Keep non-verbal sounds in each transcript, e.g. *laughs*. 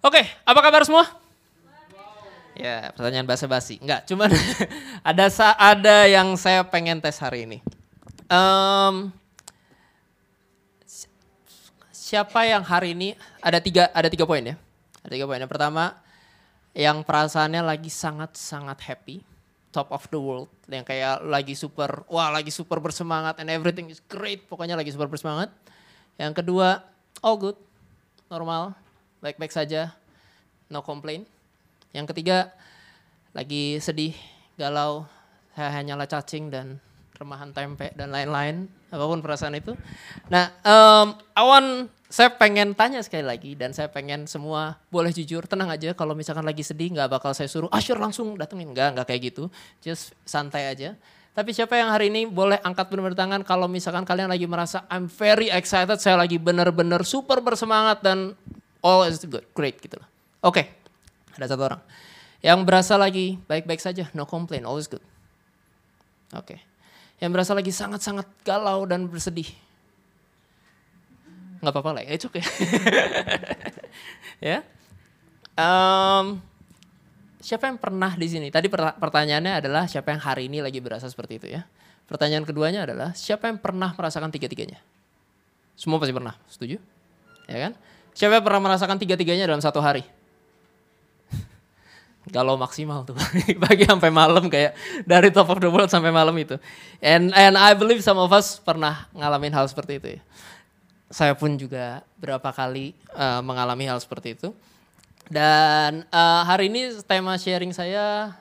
Oke, apa kabar semua? Ya, pertanyaan basa-basi. Enggak, cuman *laughs* ada ada yang saya pengen tes hari ini. Si- siapa yang hari ini ada tiga ada tiga poin ya? Ada tiga poin. Yang pertama, yang perasaannya lagi sangat sangat happy, top of the world, yang kayak lagi super, wah lagi super bersemangat and everything is great, pokoknya lagi super bersemangat. Yang kedua, all good, normal, baik-baik saja, no complain. Yang ketiga, lagi sedih, galau, saya hanyalah cacing dan remahan tempe dan lain-lain, apa pun perasaan itu. Nah, em, awan saya pengen tanya sekali lagi dan saya pengen semua boleh jujur, tenang aja kalau misalkan lagi sedih nggak bakal saya suruh, ah sure langsung datengin, nggak, nggak kayak gitu, just santai aja. Tapi siapa yang hari ini boleh angkat benar-benar tangan kalau misalkan kalian lagi merasa I'm very excited, saya lagi benar-benar super bersemangat dan all is good, great gitu loh. Oke, ada satu orang. Yang berasa lagi baik-baik saja, no complain, all is good. Oke. Yang berasa lagi sangat-sangat galau dan bersedih. Nggak apa-apa lah, it's okay. *laughs* ya. Em, siapa yang pernah di sini? Tadi perta- pertanyaannya adalah siapa yang hari ini lagi berasa seperti itu ya. Pertanyaan keduanya adalah siapa yang pernah merasakan tiga-tiganya? Semua pasti pernah, setuju? Ya kan? Siapa yang pernah merasakan tiga-tiganya dalam satu hari? *laughs* galau maksimal tuh. *laughs* Pagi sampai malam kayak dari top of the world sampai malam itu. And and I believe some of us pernah ngalamin hal seperti itu ya. saya pun juga berapa kali uh, mengalami hal seperti itu. Dan uh, hari ini tema sharing saya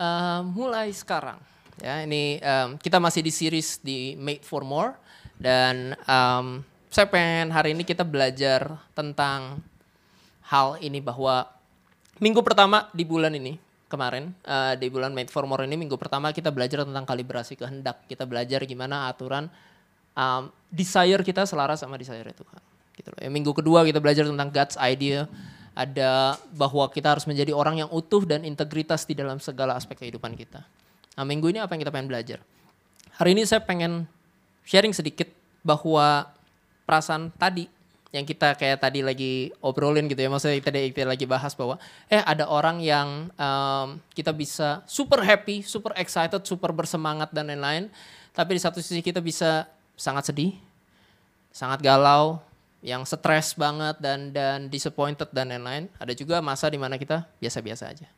uh, mulai sekarang. Ya ini um, kita masih di series di Made for More. Dan um, saya pengen hari ini kita belajar tentang hal ini bahwa minggu pertama di bulan ini kemarin uh, di bulan Made for More ini minggu pertama kita belajar tentang kalibrasi kehendak kita belajar gimana aturan um, desire kita selaras sama desire Tuhan gitu loh. Ya, minggu kedua kita belajar tentang God's idea ada bahwa kita harus menjadi orang yang utuh dan integritas di dalam segala aspek kehidupan kita. Nah minggu ini apa yang kita pengen belajar? Hari ini saya pengen sharing sedikit bahwa perasaan tadi yang kita kayak tadi lagi obrolin gitu ya maksudnya kita, kita lagi bahas bahwa eh ada orang yang um, kita bisa super happy, super excited, super bersemangat dan lain-lain tapi di satu sisi kita bisa sangat sedih, sangat galau, yang stres banget dan dan disappointed dan lain-lain. Ada juga masa di mana kita biasa-biasa aja.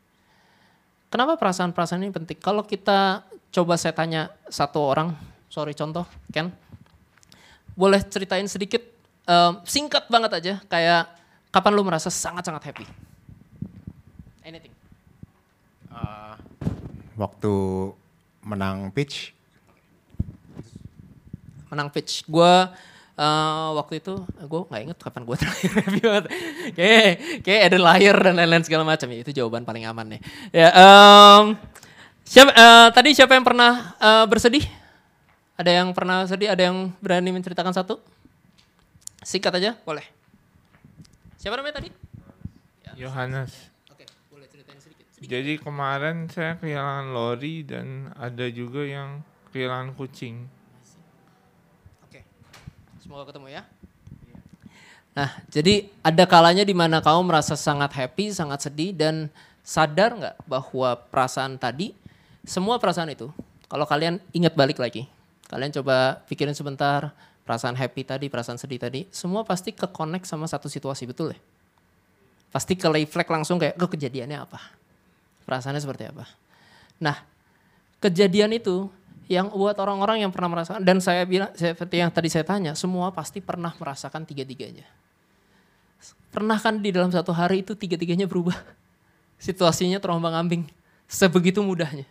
Kenapa perasaan-perasaan ini penting? Kalau kita coba saya tanya satu orang, sorry contoh, Ken, boleh ceritain sedikit um, singkat banget aja kayak kapan lu merasa sangat-sangat happy? Anything. Uh, waktu menang pitch Menang pitch. Gua uh, waktu itu gue nggak inget kapan gue *laughs* terakhir happy banget. Kayak kayak ada liar dan lain-lain segala macam ya. Itu jawaban paling aman nih. Ya, um, siapa uh, tadi siapa yang pernah uh, bersedih? Ada yang pernah sedih? Ada yang berani menceritakan satu? Singkat aja, boleh. Siapa namanya tadi? Yohanes. Oke, boleh ceritain sedikit. sedikit. Jadi kemarin saya kehilangan lori dan ada juga yang kehilangan kucing. Oke, semoga ketemu ya. Nah, jadi ada kalanya di mana kamu merasa sangat happy, sangat sedih dan sadar nggak bahwa perasaan tadi, semua perasaan itu, kalau kalian ingat balik lagi, kalian coba pikirin sebentar, perasaan happy tadi, perasaan sedih tadi, semua pasti ke sama satu situasi betul ya. Pasti ke reflect langsung kayak, ke kejadiannya apa? Perasaannya seperti apa? Nah, kejadian itu yang buat orang-orang yang pernah merasakan dan saya bilang seperti yang tadi saya tanya semua pasti pernah merasakan tiga-tiganya pernah kan di dalam satu hari itu tiga-tiganya berubah situasinya terombang ambing sebegitu mudahnya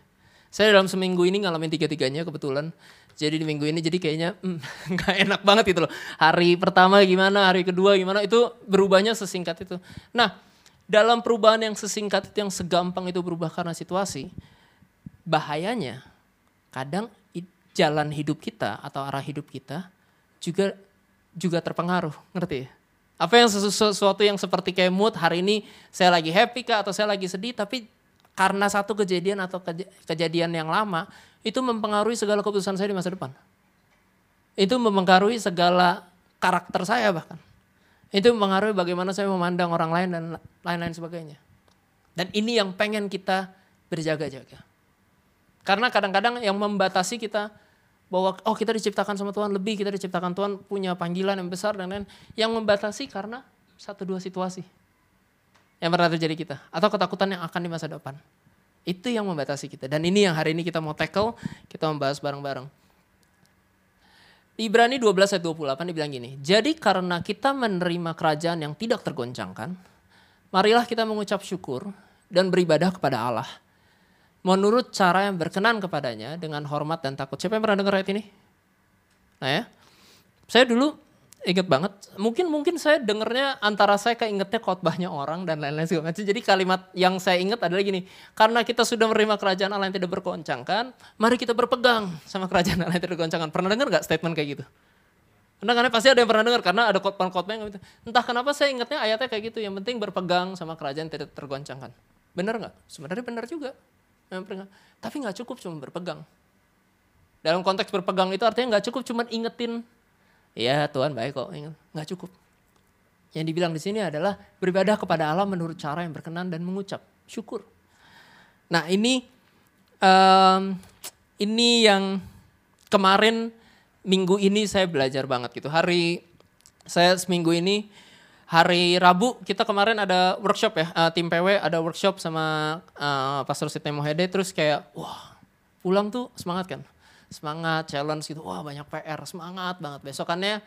saya dalam seminggu ini ngalamin tiga-tiganya kebetulan jadi di minggu ini jadi kayaknya hmm, *laughs* nggak enak banget itu loh hari pertama gimana hari kedua gimana itu berubahnya sesingkat itu nah dalam perubahan yang sesingkat itu yang segampang itu berubah karena situasi bahayanya kadang jalan hidup kita atau arah hidup kita juga juga terpengaruh, ngerti ya? Apa yang sesuatu yang seperti kayak mood hari ini saya lagi happy kah atau saya lagi sedih tapi karena satu kejadian atau kej kejadian yang lama itu mempengaruhi segala keputusan saya di masa depan. Itu mempengaruhi segala karakter saya bahkan. Itu mempengaruhi bagaimana saya memandang orang lain dan lain-lain sebagainya. Dan ini yang pengen kita berjaga-jaga. Karena kadang-kadang yang membatasi kita bahwa oh kita diciptakan sama Tuhan lebih, kita diciptakan Tuhan punya panggilan yang besar dan lain yang membatasi karena satu dua situasi yang pernah terjadi kita atau ketakutan yang akan di masa depan. Itu yang membatasi kita dan ini yang hari ini kita mau tackle, kita membahas bareng-bareng. Ibrani 12 ayat 28 dibilang gini, jadi karena kita menerima kerajaan yang tidak tergoncangkan, marilah kita mengucap syukur dan beribadah kepada Allah. Menurut cara yang berkenan kepadanya dengan hormat dan takut. Siapa yang pernah dengar ayat ini? Nah ya, saya dulu inget banget. Mungkin mungkin saya dengernya antara saya keingetnya khotbahnya orang dan lain-lain segala macam. Jadi kalimat yang saya ingat adalah gini, karena kita sudah menerima kerajaan Allah yang tidak bergoncangkan, mari kita berpegang sama kerajaan Allah yang tidak bergoncangkan. Pernah dengar gak statement kayak gitu? Karena karena pasti ada yang pernah dengar karena ada khotbah-khotbah yang gitu. Entah kenapa saya ingatnya ayatnya kayak gitu. Yang penting berpegang sama kerajaan tidak tergoncangkan. Benar nggak? Sebenarnya benar juga. Tapi nggak cukup cuma berpegang. Dalam konteks berpegang itu artinya nggak cukup cuma ingetin Iya Tuhan baik kok, nggak cukup. Yang dibilang di sini adalah beribadah kepada Allah menurut cara yang berkenan dan mengucap syukur. Nah ini um, ini yang kemarin minggu ini saya belajar banget gitu. Hari saya seminggu ini hari Rabu kita kemarin ada workshop ya uh, tim PW ada workshop sama uh, Pastor Sidney Mohede terus kayak wah pulang tuh semangat kan semangat, challenge gitu. Wah banyak PR, semangat banget. Besokannya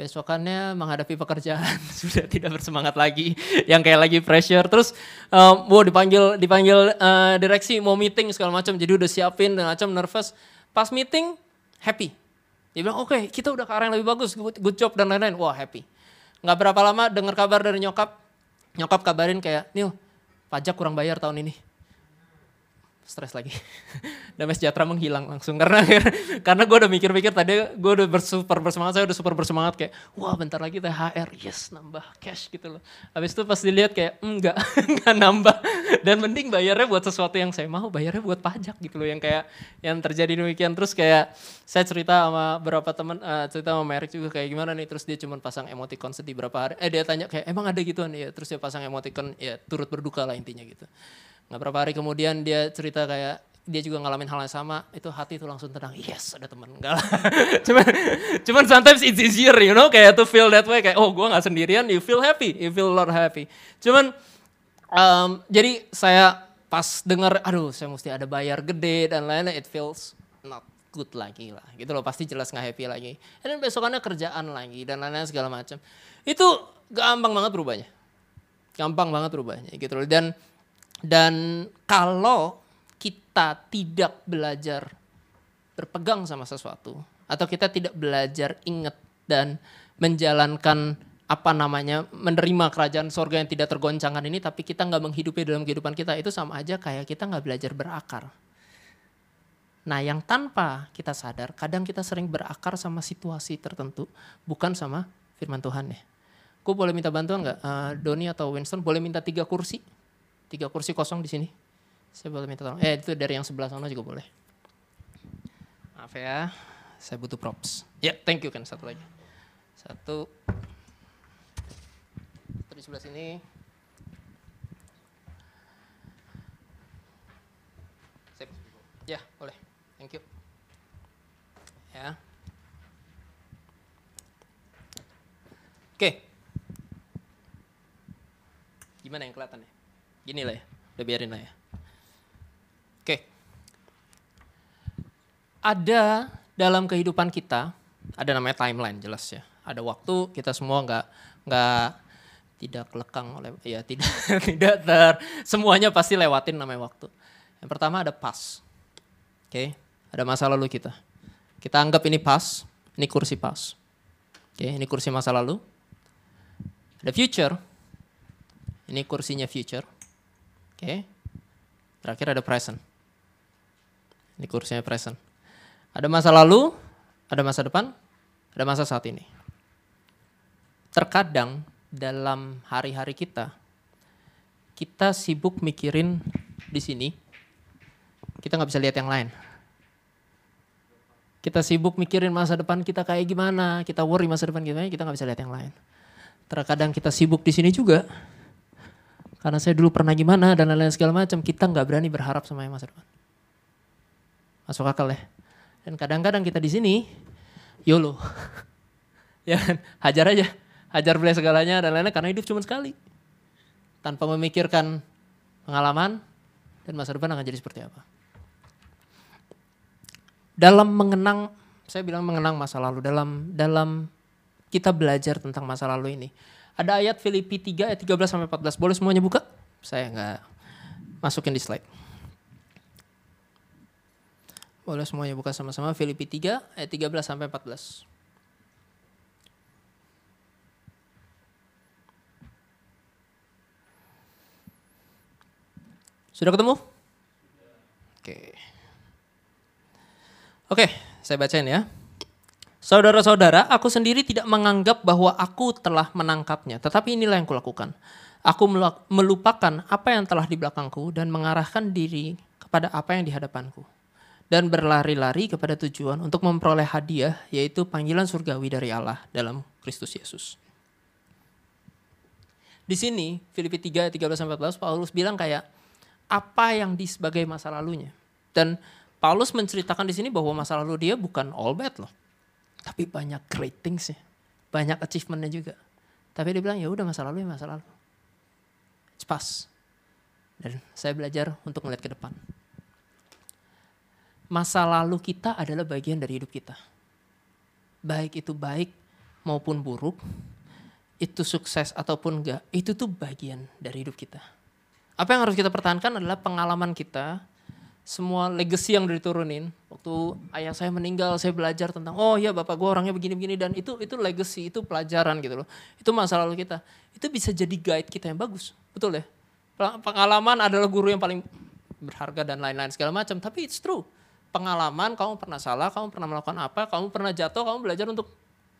besokannya menghadapi pekerjaan *laughs* sudah tidak bersemangat lagi. Yang kayak lagi pressure. Terus um, wow dipanggil dipanggil uh, direksi mau meeting segala macam. Jadi udah siapin dan macam nervous. Pas meeting happy. Dia bilang oke okay, kita udah ke arah yang lebih bagus. Good, good job dan lain-lain. Wah happy. Nggak berapa lama dengar kabar dari nyokap. Nyokap kabarin kayak Nil pajak kurang bayar tahun ini stres lagi. *laughs* Damai sejahtera menghilang langsung. Karena *laughs* karena gue udah mikir-mikir tadi gue udah bersuper bersemangat saya udah super bersemangat kayak wah bentar lagi THR yes nambah cash gitu loh. Habis itu pas dilihat kayak enggak *laughs* enggak nambah. Dan mending bayarnya buat sesuatu yang saya mau bayarnya buat pajak gitu loh yang kayak yang terjadi demikian. Terus kayak saya cerita sama beberapa teman uh, cerita sama Merek juga kayak gimana nih terus dia cuma pasang emoticon sedih berapa hari. Eh dia tanya kayak emang ada gituan? Ya terus dia pasang emoticon ya turut berduka lah intinya gitu nggak berapa hari kemudian dia cerita kayak dia juga ngalamin hal yang sama. Itu hati itu langsung tenang. Yes ada teman enggak lah. *laughs* Cuman cuman sometimes it's easier you know kayak to feel that way. Kayak oh gue nggak sendirian you feel happy. You feel a lot happy. Cuman um, jadi saya pas dengar aduh saya mesti ada bayar gede dan lain-lain it feels not good lagi lah. Gitu loh pasti jelas nggak happy lagi. Dan besokannya kerjaan lagi dan lain-lain segala macam. Itu gampang banget berubahnya. Gampang banget berubahnya gitu loh. Dan dan kalau kita tidak belajar berpegang sama sesuatu atau kita tidak belajar ingat dan menjalankan apa namanya menerima kerajaan sorga yang tidak tergoncangkan ini tapi kita nggak menghidupi dalam kehidupan kita itu sama aja kayak kita nggak belajar berakar. Nah yang tanpa kita sadar kadang kita sering berakar sama situasi tertentu bukan sama firman Tuhan ya. Gue boleh minta bantuan nggak uh, Doni atau Winston boleh minta tiga kursi tiga kursi kosong di sini. Saya boleh minta tolong. Eh itu dari yang sebelah sana juga boleh. Maaf ya, saya butuh props. Ya, yeah, thank you kan satu lagi. Satu. Di sebelah sini. Ya, boleh. Thank you. Ya. Oke. Gimana yang kelihatan ya? Gini lah ya, udah biarin lah ya. Oke. Ada dalam kehidupan kita, ada namanya timeline jelas ya. Ada waktu kita semua nggak nggak tidak lekang oleh ya tidak *laughs* tidak ter semuanya pasti lewatin namanya waktu. Yang pertama ada pas. Oke, ada masa lalu kita. Kita anggap ini pas, ini kursi pas. Oke, ini kursi masa lalu. Ada future. Ini kursinya future. Oke. Terakhir ada present. Ini kursinya present. Ada masa lalu, ada masa depan, ada masa saat ini. Terkadang dalam hari-hari kita, kita sibuk mikirin di sini, kita nggak bisa lihat yang lain. Kita sibuk mikirin masa depan kita kayak gimana, kita worry masa depan kita, kita nggak bisa lihat yang lain. Terkadang kita sibuk di sini juga. Karena saya dulu pernah gimana dan lain-lain segala macam. Kita nggak berani berharap sama yang masa depan. Masuk akal ya. Dan kadang-kadang kita di sini, YOLO. *laughs* ya kan? Hajar aja. Hajar beli segalanya dan lain-lain karena hidup cuma sekali. Tanpa memikirkan pengalaman dan masa depan akan jadi seperti apa. Dalam mengenang, saya bilang mengenang masa lalu, dalam dalam kita belajar tentang masa lalu ini. Ada ayat Filipi 3 ayat 13 sampai 14. Boleh semuanya buka? Saya nggak masukin di slide. Boleh semuanya buka sama-sama Filipi 3 ayat 13 sampai 14. Sudah ketemu? Oke. Oke, saya bacain ya. Saudara-saudara, aku sendiri tidak menganggap bahwa aku telah menangkapnya, tetapi inilah yang kulakukan. Aku melupakan apa yang telah di belakangku dan mengarahkan diri kepada apa yang di hadapanku. Dan berlari-lari kepada tujuan untuk memperoleh hadiah, yaitu panggilan surgawi dari Allah dalam Kristus Yesus. Di sini, Filipi 3, 13-14, Paulus bilang kayak, apa yang di sebagai masa lalunya. Dan Paulus menceritakan di sini bahwa masa lalu dia bukan all bad loh. Tapi banyak great things ya. Banyak achievementnya juga. Tapi dia bilang ya udah masa lalu ya masa lalu. It's past. Dan saya belajar untuk melihat ke depan. Masa lalu kita adalah bagian dari hidup kita. Baik itu baik maupun buruk. Itu sukses ataupun enggak. Itu tuh bagian dari hidup kita. Apa yang harus kita pertahankan adalah pengalaman kita semua legacy yang diturunin. Waktu ayah saya meninggal saya belajar tentang oh ya bapak gue orangnya begini-begini dan itu itu legacy itu pelajaran gitu loh. Itu masa lalu kita. Itu bisa jadi guide kita yang bagus. Betul ya? Pengalaman adalah guru yang paling berharga dan lain-lain segala macam. Tapi it's true. Pengalaman kamu pernah salah kamu pernah melakukan apa kamu pernah jatuh kamu belajar untuk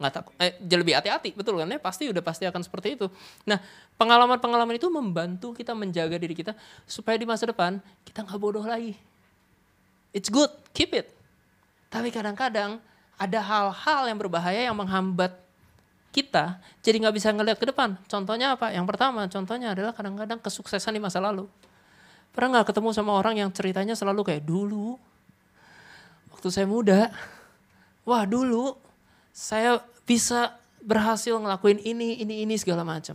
nggak takut eh lebih hati-hati. Betul kan? Ya pasti udah pasti akan seperti itu. Nah pengalaman-pengalaman itu membantu kita menjaga diri kita supaya di masa depan kita nggak bodoh lagi It's good, keep it. Tapi kadang-kadang ada hal-hal yang berbahaya yang menghambat kita jadi nggak bisa ngelihat ke depan. Contohnya apa? Yang pertama, contohnya adalah kadang-kadang kesuksesan di masa lalu. Pernah nggak ketemu sama orang yang ceritanya selalu kayak dulu, waktu saya muda, wah dulu saya bisa berhasil ngelakuin ini, ini, ini segala macam.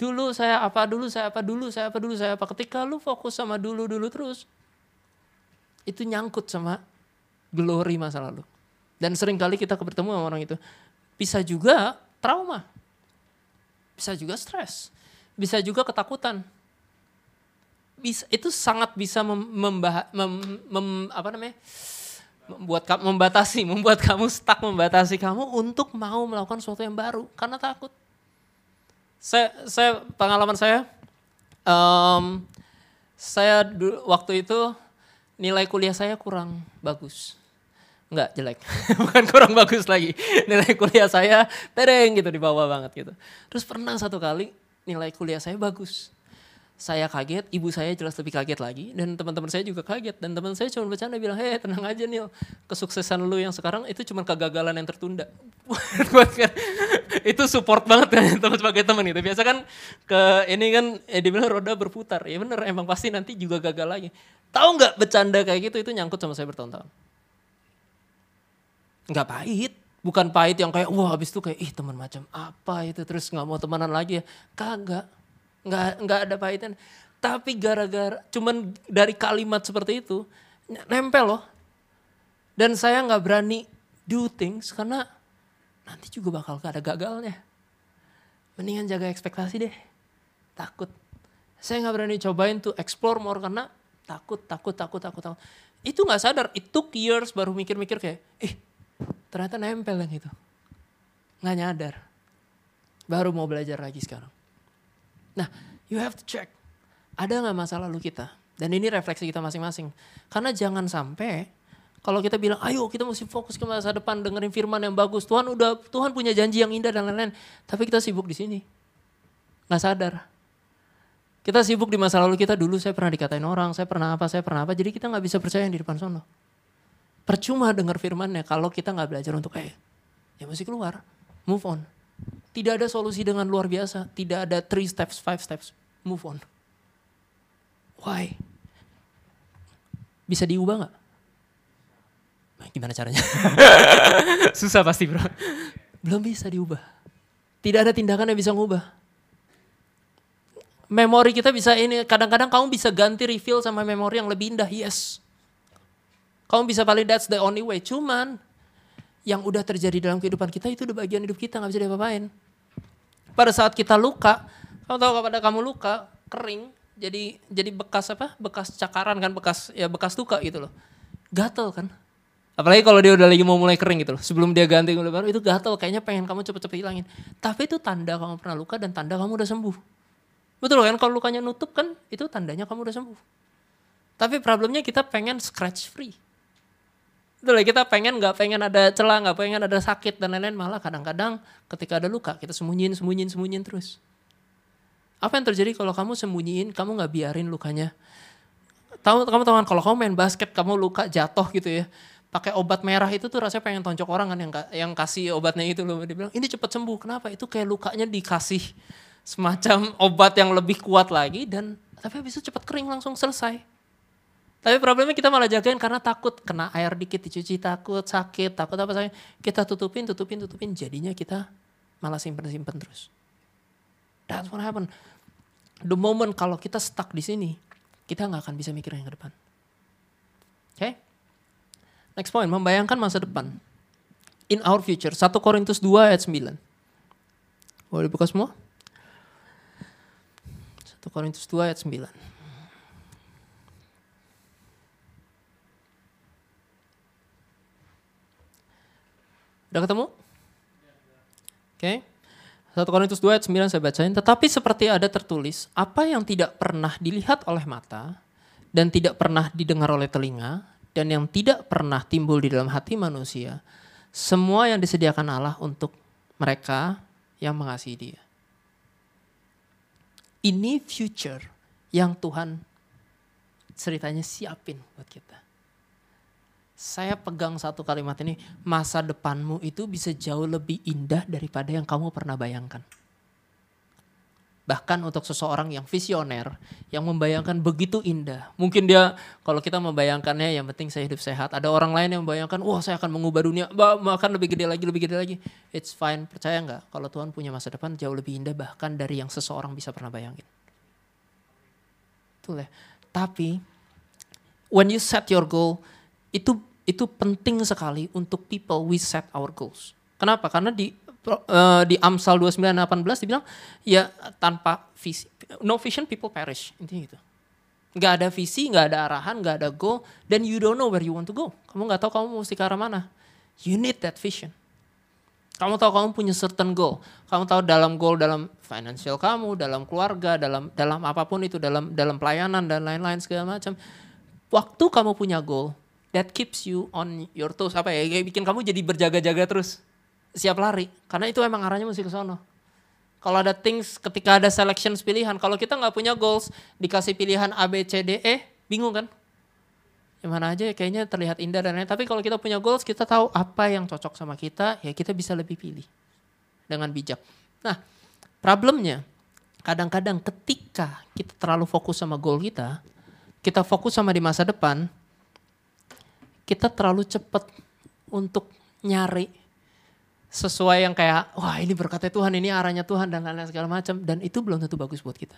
Dulu saya apa, dulu saya apa, dulu saya apa, dulu saya apa. Ketika lu fokus sama dulu-dulu terus, itu nyangkut sama glory masa lalu. Dan sering kali kita bertemu sama orang itu. Bisa juga trauma. Bisa juga stres. Bisa juga ketakutan. Bisa, itu sangat bisa mem, membah, mem, mem, apa namanya? membuat kamu membatasi, membuat kamu stuck membatasi kamu untuk mau melakukan sesuatu yang baru karena takut. Saya, saya pengalaman saya, um, saya waktu itu nilai kuliah saya kurang bagus. Enggak jelek, *laughs* bukan kurang bagus lagi. Nilai kuliah saya tereng gitu di bawah banget gitu. Terus pernah satu kali nilai kuliah saya bagus. Saya kaget, ibu saya jelas lebih kaget lagi. Dan teman-teman saya juga kaget. Dan teman saya cuma bercanda bilang, hei tenang aja nih, kesuksesan lu yang sekarang itu cuma kegagalan yang tertunda. *laughs* itu support banget kan teman sebagai teman itu. Biasa kan ke ini kan eh, dibilang roda berputar. Ya bener emang pasti nanti juga gagal lagi. Tahu nggak bercanda kayak gitu itu nyangkut sama saya bertahun-tahun. Nggak pahit, bukan pahit yang kayak wah habis itu kayak ih teman macam apa itu terus nggak mau temenan lagi ya. Kagak. Nggak nggak ada pahitan. Tapi gara-gara cuman dari kalimat seperti itu nempel loh. Dan saya nggak berani do things karena nanti juga bakal ada gagalnya. Mendingan jaga ekspektasi deh. Takut. Saya nggak berani cobain tuh explore more karena takut, takut, takut, takut, takut. Itu nggak sadar, it took years baru mikir-mikir kayak, eh ternyata nempel yang itu. Nggak nyadar. Baru mau belajar lagi sekarang. Nah, you have to check. Ada nggak masa lalu kita? Dan ini refleksi kita masing-masing. Karena jangan sampai kalau kita bilang, ayo kita mesti fokus ke masa depan, dengerin firman yang bagus. Tuhan udah, Tuhan punya janji yang indah dan lain-lain. Tapi kita sibuk di sini. Nggak sadar. Kita sibuk di masa lalu kita dulu saya pernah dikatain orang, saya pernah apa, saya pernah apa. Jadi kita nggak bisa percaya yang di depan sono. Percuma dengar firmannya kalau kita nggak belajar untuk eh ya mesti keluar, move on. Tidak ada solusi dengan luar biasa. Tidak ada three steps, five steps. Move on. Why? Bisa diubah nggak? Gimana caranya? *laughs* Susah pasti bro. Belum bisa diubah. Tidak ada tindakan yang bisa ngubah. Memori kita bisa ini, kadang-kadang kamu bisa ganti refill sama memori yang lebih indah, yes. Kamu bisa paling that's the only way. Cuman yang udah terjadi dalam kehidupan kita itu udah bagian hidup kita, nggak bisa diapa-apain. Pada saat kita luka, kamu tahu kepada kamu luka, kering, jadi jadi bekas apa? Bekas cakaran kan, bekas ya bekas luka gitu loh. Gatel kan? Apalagi kalau dia udah lagi mau mulai kering gitu loh. Sebelum dia ganti baru itu gatel kayaknya pengen kamu cepet-cepet hilangin. Tapi itu tanda kamu pernah luka dan tanda kamu udah sembuh. Betul kan kalau lukanya nutup kan itu tandanya kamu udah sembuh. Tapi problemnya kita pengen scratch free. Betul ya kita pengen nggak pengen ada celah, nggak pengen ada sakit dan lain-lain. Malah kadang-kadang ketika ada luka kita sembunyiin, sembunyiin, sembunyiin terus. Apa yang terjadi kalau kamu sembunyiin, kamu nggak biarin lukanya. Tahu kamu tahu kan kalau kamu main basket, kamu luka jatuh gitu ya pakai obat merah itu tuh rasanya pengen tonjok orang kan yang yang kasih obatnya itu loh dia bilang ini cepat sembuh kenapa itu kayak lukanya dikasih semacam obat yang lebih kuat lagi dan tapi habis itu cepat kering langsung selesai tapi problemnya kita malah jagain karena takut kena air dikit dicuci takut sakit takut apa saya kita tutupin tutupin tutupin jadinya kita malah simpen simpen terus that's what happen the moment kalau kita stuck di sini kita nggak akan bisa mikir yang ke depan oke okay? Next point, membayangkan masa depan. In our future, 1 Korintus 2 ayat 9. Boleh dibuka semua? 1 Korintus 2 ayat 9. Udah ketemu? Oke. Okay. 1 Korintus 2 ayat 9 saya bacain. Tetapi seperti ada tertulis, apa yang tidak pernah dilihat oleh mata dan tidak pernah didengar oleh telinga dan yang tidak pernah timbul di dalam hati manusia, semua yang disediakan Allah untuk mereka yang mengasihi Dia. Ini future yang Tuhan ceritanya siapin buat kita. Saya pegang satu kalimat ini, masa depanmu itu bisa jauh lebih indah daripada yang kamu pernah bayangkan. Bahkan untuk seseorang yang visioner, yang membayangkan begitu indah. Mungkin dia, kalau kita membayangkannya yang penting saya hidup sehat. Ada orang lain yang membayangkan, wah saya akan mengubah dunia, bahkan lebih gede lagi, lebih gede lagi. It's fine, percaya nggak? Kalau Tuhan punya masa depan jauh lebih indah bahkan dari yang seseorang bisa pernah bayangin. Betul ya. Tapi, when you set your goal, itu itu penting sekali untuk people we set our goals. Kenapa? Karena di uh, di Amsal 29:18 dibilang ya tanpa visi no vision people perish intinya gitu. Gak ada visi, gak ada arahan, gak ada goal, dan you don't know where you want to go. Kamu gak tahu kamu mesti ke arah mana. You need that vision. Kamu tahu kamu punya certain goal. Kamu tahu dalam goal dalam financial kamu, dalam keluarga, dalam dalam apa pun itu, dalam dalam pelayanan dan lain-lain segala macam. Waktu kamu punya goal, that keeps you on your toes apa ya? Bikin kamu jadi berjaga-jaga terus siap lari karena itu emang arahnya mesti ke sono. Kalau ada things ketika ada selection pilihan, kalau kita nggak punya goals, dikasih pilihan A, B, C, D, E, bingung kan? Yang mana aja kayaknya terlihat indah dan lain. Tapi kalau kita punya goals, kita tahu apa yang cocok sama kita, ya kita bisa lebih pilih dengan bijak. Nah, problemnya kadang-kadang ketika kita terlalu fokus sama goal kita, kita fokus sama di masa depan, kita terlalu cepat untuk nyari sesuai yang kayak wah ini berkata Tuhan ini arahnya Tuhan dan lain-lain segala macam dan itu belum tentu bagus buat kita.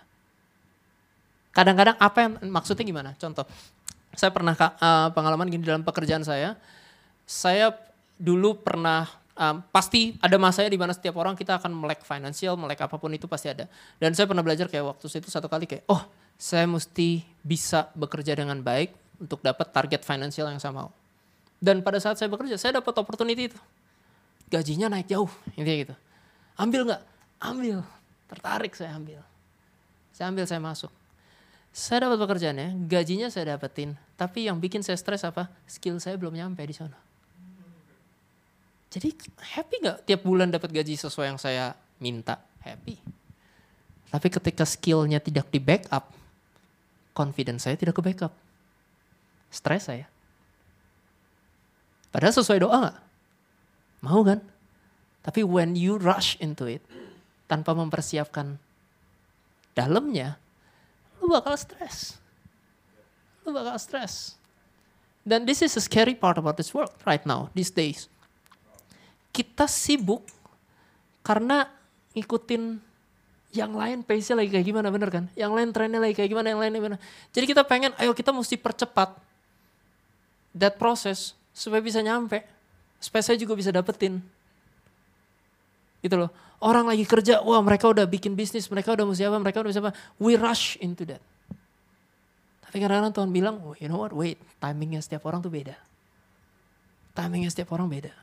Kadang-kadang apa yang maksudnya gimana? Contoh, saya pernah uh, pengalaman gini dalam pekerjaan saya. Saya dulu pernah um, pasti ada masanya di mana setiap orang kita akan melek financial, melek apa pun itu pasti ada. Dan saya pernah belajar kayak waktu itu satu kali kayak, oh saya mesti bisa bekerja dengan baik untuk dapat target financial yang saya mau. Dan pada saat saya bekerja, saya dapat opportunity itu gajinya naik jauh intinya gitu. Ambil nggak? Ambil. Tertarik saya ambil. Saya ambil saya masuk. Saya dapat pekerjaannya gajinya saya dapetin. Tapi yang bikin saya stres apa? Skill saya belum nyampe di sana. Jadi happy nggak tiap bulan dapat gaji sesuai yang saya minta? Happy. Tapi ketika skillnya tidak di backup confidence saya tidak ke backup. Stres saya. Padahal sesuai doa nggak Mau kan? Tapi when you rush into it tanpa mempersiapkan dalamnya, lu bakal stres. Lu bakal stres. Dan this is a scary part about this world right now, these days. Kita sibuk karena ngikutin yang lain pace-nya lagi kayak gimana bener kan? Yang lain trennya lagi kayak gimana, yang lain gimana. Jadi kita pengen, ayo kita mesti percepat that process supaya bisa nyampe. Supaya saya juga bisa dapetin. Gitu loh. Orang lagi kerja, wah mereka udah bikin bisnis, mereka udah mesti apa, mereka udah bisa apa. We rush into that. Tapi kadang-kadang Tuhan bilang, oh, you know what, wait, timingnya setiap orang tuh beda. Timingnya setiap orang beda.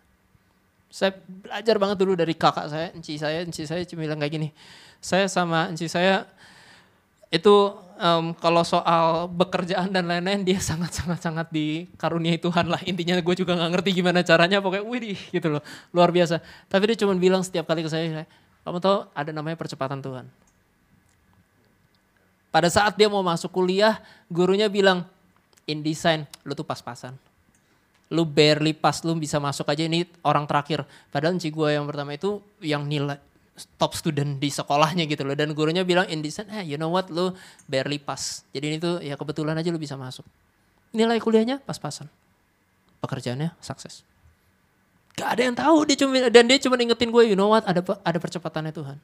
Saya belajar banget dulu dari kakak saya, enci saya, enci saya cuma bilang kayak gini. Saya sama enci saya itu um, kalau soal bekerjaan dan lain-lain dia sangat-sangat-sangat dikaruniai Tuhan lah. Intinya gue juga nggak ngerti gimana caranya, pokoknya wih gitu loh, luar biasa. Tapi dia cuma bilang setiap kali ke saya, kamu tahu ada namanya percepatan Tuhan. Pada saat dia mau masuk kuliah, gurunya bilang, in design, lu tuh pas-pasan. Lu barely pas, lu bisa masuk aja ini orang terakhir. Padahal enci gue yang pertama itu yang nilai top student di sekolahnya gitu loh. Dan gurunya bilang in design, eh you know what, lu barely pas. Jadi ini tuh ya kebetulan aja lu bisa masuk. Nilai kuliahnya pas-pasan. Pekerjaannya sukses. Gak ada yang tahu dia cuma dan dia cuma ingetin gue, you know what, ada ada percepatannya Tuhan.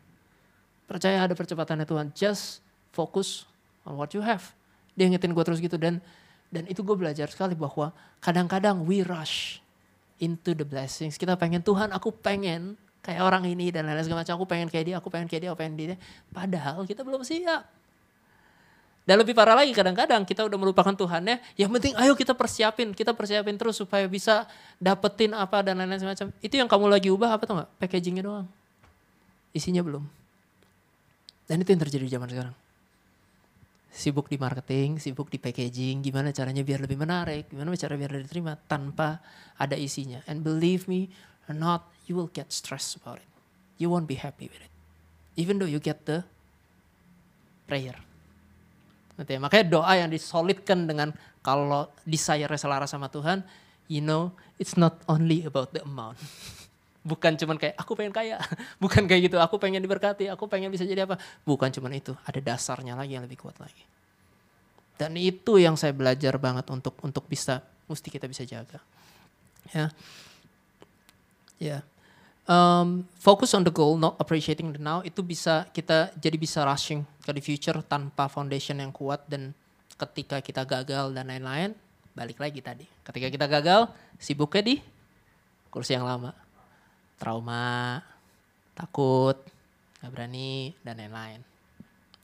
Percaya ada percepatannya Tuhan. Just fokus on what you have. Dia ingetin gue terus gitu dan dan itu gue belajar sekali bahwa kadang-kadang we rush into the blessings. Kita pengen Tuhan, aku pengen kayak orang ini dan lain-lain segala macam. Aku pengen kayak dia, aku pengen kayak dia, aku pengen dia. Padahal kita belum siap. Dan lebih parah lagi kadang-kadang kita udah melupakan Tuhannya. Yang penting ayo kita persiapin, kita persiapin terus supaya bisa dapetin apa dan lain-lain semacam. Itu yang kamu lagi ubah apa tuh nggak? Packagingnya doang. Isinya belum. Dan itu yang terjadi di zaman sekarang sibuk di marketing, sibuk di packaging, gimana caranya biar lebih menarik, gimana cara biar diterima tanpa ada isinya. And believe me not, you will get stressed about it. You won't be happy with it. Even though you get the prayer. Nanti, ya? makanya doa yang disolidkan dengan kalau desire selaras sama Tuhan, you know, it's not only about the amount. *laughs* Bukan cuman kayak aku pengen kaya, *laughs* bukan kayak gitu. Aku pengen diberkati, aku pengen bisa jadi apa. Bukan cuman itu, ada dasarnya lagi yang lebih kuat lagi. Dan itu yang saya belajar banget untuk untuk bisa mesti kita bisa jaga. Ya. Ya. Um, focus on the goal, not appreciating the now itu bisa kita jadi bisa rushing ke the future tanpa foundation yang kuat dan ketika kita gagal dan lain-lain balik lagi tadi. Ketika kita gagal sibuknya di kursi yang lama trauma, takut, nggak berani dan lain-lain.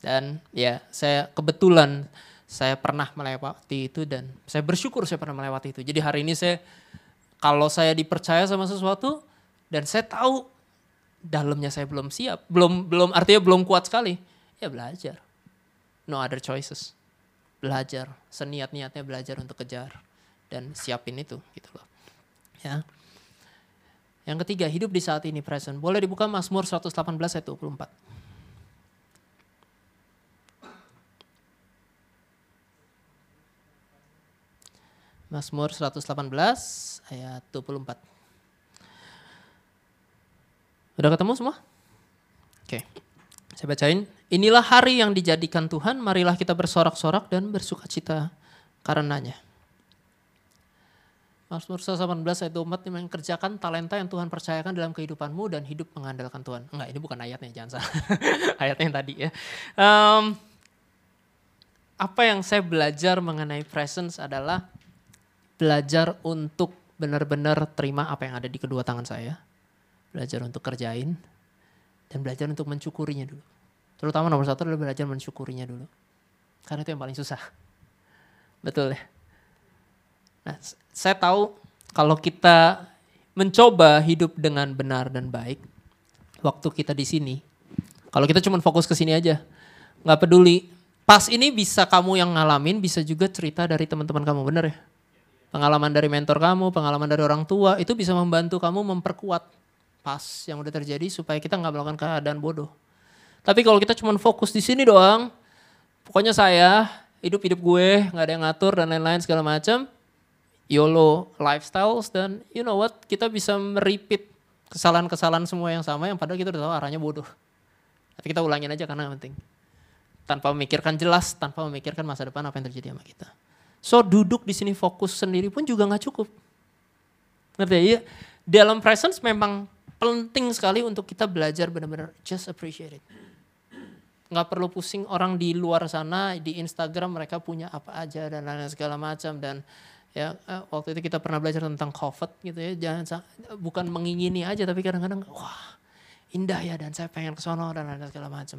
Dan ya saya kebetulan saya pernah melewati itu dan saya bersyukur saya pernah melewati itu. Jadi hari ini saya kalau saya dipercaya sama sesuatu dan saya tahu dalamnya saya belum siap, belum belum artinya belum kuat sekali, ya belajar. No other choices. Belajar, seniat-niatnya belajar untuk kejar dan siapin itu gitu loh. Ya. Yang ketiga, hidup di saat ini present. Boleh dibuka Mazmur 118 ayat 24. Mazmur 118 ayat 24. Udah ketemu semua? Oke. Saya bacain. Inilah hari yang dijadikan Tuhan, marilah kita bersorak-sorak dan bersuka cita karenanya. Mazmur 118 ayat 24 yang mengerjakan talenta yang Tuhan percayakan dalam kehidupanmu dan hidup mengandalkan Tuhan. Enggak, ini bukan ayatnya, jangan salah. *laughs* ayatnya yang tadi ya. Um, apa yang saya belajar mengenai presence adalah belajar untuk benar-benar terima apa yang ada di kedua tangan saya. Belajar untuk kerjain dan belajar untuk mencukurinya dulu. Terutama nomor satu adalah belajar mensyukurinya dulu. Karena itu yang paling susah. Betul ya? Nah, saya tahu kalau kita mencoba hidup dengan benar dan baik, waktu kita di sini, kalau kita cuma fokus ke sini aja, nggak peduli. Pas ini bisa kamu yang ngalamin, bisa juga cerita dari teman-teman kamu, bener ya? Pengalaman dari mentor kamu, pengalaman dari orang tua, itu bisa membantu kamu memperkuat pas yang udah terjadi supaya kita nggak melakukan keadaan bodoh. Tapi kalau kita cuma fokus di sini doang, pokoknya saya hidup hidup gue nggak ada yang ngatur dan lain-lain segala macam, YOLO lifestyles dan you know what kita bisa merepeat Kesalahan-kesalahan semua yang sama yang padahal kita udah tahu arahnya bodoh. Tapi kita ulangin aja karena penting. Tanpa memikirkan jelas, tanpa memikirkan masa depan apa yang terjadi sama kita. So duduk di sini fokus sendiri pun juga nggak cukup. Ngerti ya? Iya. Dalam presence memang penting sekali untuk kita belajar benar-benar just appreciate it. Nggak perlu pusing orang di luar sana di Instagram mereka punya apa aja dan lain-lain segala macam. Dan ya eh, waktu itu kita pernah belajar tentang COVID gitu ya. Jangan bukan mengingini aja tapi kadang-kadang wah indah ya dan saya pengen ke sono dan lain-lain segala macam.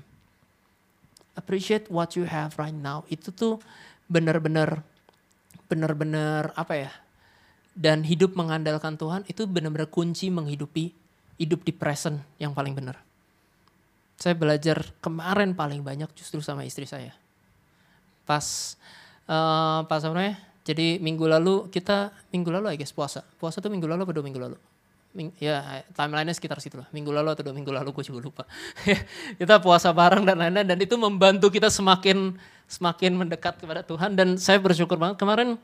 Appreciate what you have right now. Itu tuh benar-benar benar-benar apa ya? Dan hidup mengandalkan Tuhan itu benar-benar kunci menghidupi hidup di present yang paling benar. Saya belajar kemarin paling banyak justru sama istri saya. Pas uh, pas apa namanya? Jadi minggu lalu kita minggu lalu I guess puasa. Puasa tuh minggu lalu atau dua minggu lalu? Ming, ya timelinenya sekitar situ lah. Minggu lalu atau dua minggu lalu gue juga lupa. *laughs* kita puasa bareng dan lain-lain dan itu membantu kita semakin semakin mendekat kepada Tuhan dan saya bersyukur banget kemarin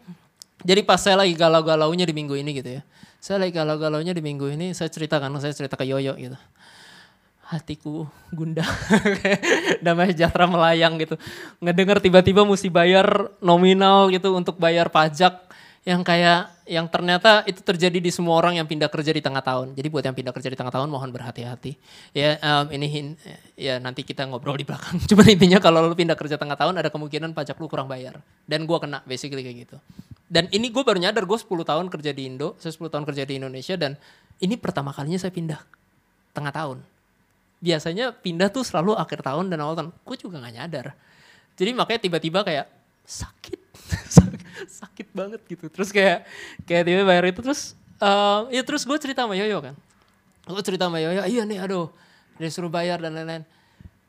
jadi pas saya lagi galau-galaunya di minggu ini gitu ya. Saya lagi galau-galaunya di minggu ini, saya ceritakan, saya cerita ke Yoyo gitu. Hatiku gundah, *laughs* damai sejahtera melayang gitu. Ngedenger tiba-tiba mesti bayar nominal gitu untuk bayar pajak yang kayak yang ternyata itu terjadi di semua orang yang pindah kerja di tengah tahun. Jadi buat yang pindah kerja di tengah tahun mohon berhati-hati. Ya um, ini ya nanti kita ngobrol di belakang. *laughs* Cuma intinya kalau lu pindah kerja tengah tahun ada kemungkinan pajak lu kurang bayar. Dan gua kena basically kayak gitu. Dan ini gue baru nyadar gue 10 tahun kerja di Indo, saya 10 tahun kerja di Indonesia dan ini pertama kalinya saya pindah tengah tahun. Biasanya pindah tuh selalu akhir tahun dan awal tahun. Gue juga gak nyadar. Jadi makanya tiba-tiba kayak sakit *laughs* *laughs* sakit banget gitu. Terus kayak kayak tiba bayar itu terus uh, ya terus gue cerita sama Yoyo kan. Gue cerita sama Yoyo iya nih aduh dia suruh bayar dan lain-lain.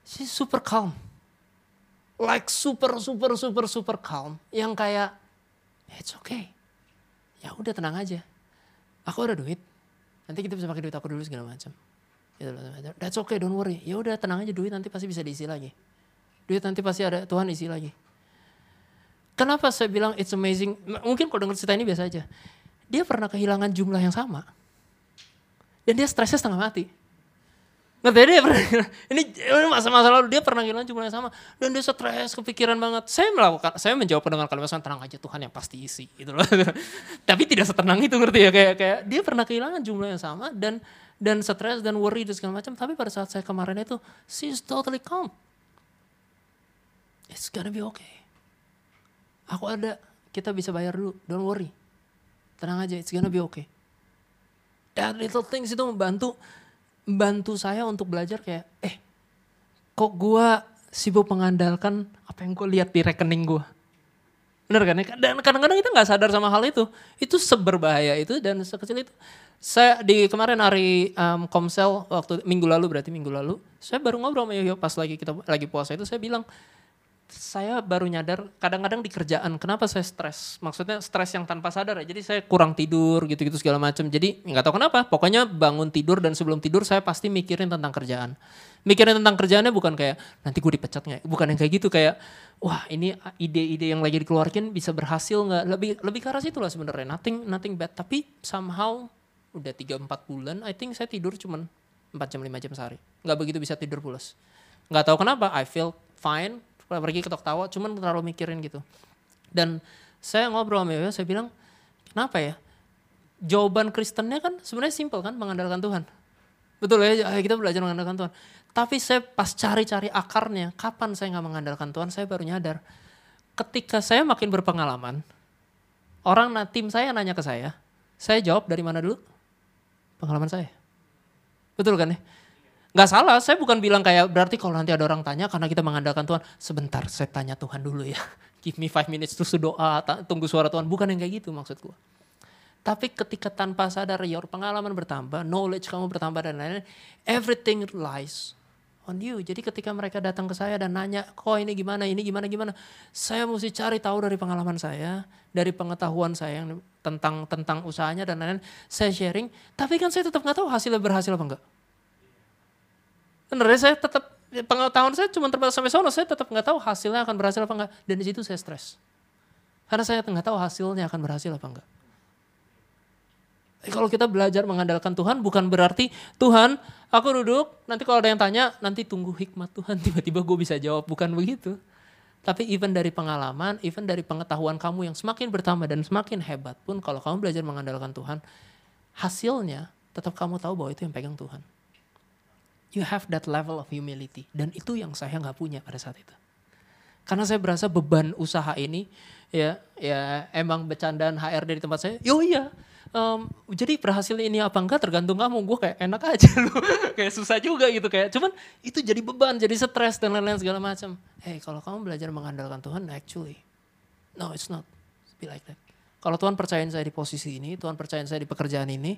Si super calm. Like super super super super calm yang kayak it's okay. Ya udah tenang aja. Aku ada duit. Nanti kita bisa pakai duit aku dulu segala macam. Gitu. That's okay don't worry. Ya udah tenang aja duit nanti pasti bisa diisi lagi. Duit nanti pasti ada Tuhan isi lagi Kenapa saya bilang it's amazing? Mungkin kalau dengar cerita ini biasa aja. Dia pernah kehilangan jumlah yang sama. Dan dia stresnya setengah mati. Ngerti dia *laughs* pernah ini masa-masa lalu dia pernah kehilangan jumlah yang sama dan dia stres kepikiran banget. Saya melakukan saya menjawab dengan kalimat tenang aja Tuhan yang pasti isi gitu loh. *laughs* Tapi tidak setenang itu ngerti ya kayak kayak dia pernah kehilangan jumlah yang sama dan dan stres dan worry dan segala macam tapi pada saat saya kemarin itu she's totally calm. It's gonna be okay Aku ada, kita bisa bayar dulu, don't worry. Tenang aja, it's gonna be okay. That little things itu membantu membantu saya untuk belajar kayak, eh kok gua sibuk mengandalkan apa yang gue lihat di rekening gue. Bener kan? Dan kadang-kadang kita nggak sadar sama hal itu. Itu seberbahaya itu dan sekecil itu. Saya di kemarin hari um, Komsel waktu minggu lalu berarti minggu lalu, saya baru ngobrol sama Yoyo pas lagi kita lagi puasa itu saya bilang, saya baru nyadar kadang-kadang di kerjaan kenapa saya stres? Maksudnya stres yang tanpa sadar ya jadi saya kurang tidur gitu-gitu segala macam. Jadi nggak tahu kenapa pokoknya bangun tidur dan sebelum tidur saya pasti mikirin tentang kerjaan. Mikirin tentang kerjaannya bukan kayak nanti gue dipecat nggak? Bukan yang kayak gitu kayak wah ini ide-ide yang lagi dikeluarkan bisa berhasil nggak? Lebih lebih ke arah situ lah sebenarnya. Nothing nothing bad. Tapi somehow udah tiga empat bulan I think saya tidur cuman 4 jam 5 jam sehari. Nggak begitu bisa tidur pulas. Nggak tahu kenapa I feel fine pergi ketok tawa cuman terlalu mikirin gitu. Dan saya ngobrol sama Yoyo saya bilang kenapa ya? Jawaban Kristennya kan sebenarnya simpel kan mengandalkan Tuhan. Betul ya kita belajar mengandalkan Tuhan. Tapi saya pas cari-cari akarnya kapan saya nggak mengandalkan Tuhan saya baru nyadar. Ketika saya makin berpengalaman orang tim saya nanya ke saya saya jawab dari mana dulu? Pengalaman saya. Betul kan ya Gak salah, saya bukan bilang kayak berarti kalau nanti ada orang tanya karena kita mengandalkan Tuhan. Sebentar, saya tanya Tuhan dulu ya. *laughs* Give me five minutes to doa, tunggu suara Tuhan. Bukan yang kayak gitu maksudku. Tapi ketika tanpa sadar your pengalaman bertambah, knowledge kamu bertambah dan lain-lain, everything lies on you. Jadi ketika mereka datang ke saya dan nanya, kok ini gimana, ini gimana, gimana. Saya mesti cari tahu dari pengalaman saya, dari pengetahuan saya yang tentang tentang usahanya dan lain-lain. Saya sharing, tapi kan saya tetap nggak tahu hasilnya berhasil apa enggak. Bener ya saya tetap pengetahuan saya cuma terbatas sampai sono, saya tetap nggak tahu hasilnya akan berhasil apa enggak. Dan di situ saya stres. Karena saya nggak tahu hasilnya akan berhasil apa enggak. Kalau kita belajar mengandalkan Tuhan bukan berarti Tuhan aku duduk nanti kalau ada yang tanya nanti tunggu hikmat Tuhan *laughs* tiba-tiba gue bisa jawab bukan begitu. Tapi even dari pengalaman, even dari pengetahuan kamu yang semakin bertambah dan semakin hebat pun kalau kamu belajar mengandalkan Tuhan hasilnya tetap kamu tahu bahwa itu yang pegang Tuhan. You have that level of humility dan itu yang saya nggak punya pada saat itu. Karena saya berasa beban usaha ini ya ya emang bercandaan HRD di tempat saya. Yo iya, um, jadi berhasil ini apa enggak tergantung kamu. Gue kayak enak aja *laughs* lu. kayak susah juga gitu kayak. Cuman itu jadi beban, jadi stres dan lain-lain segala macam. Hey, kalau kamu belajar mengandalkan Tuhan, actually, no, it's not. Be like that. Kalau Tuhan percayain saya di posisi ini, Tuhan percayain saya di pekerjaan ini,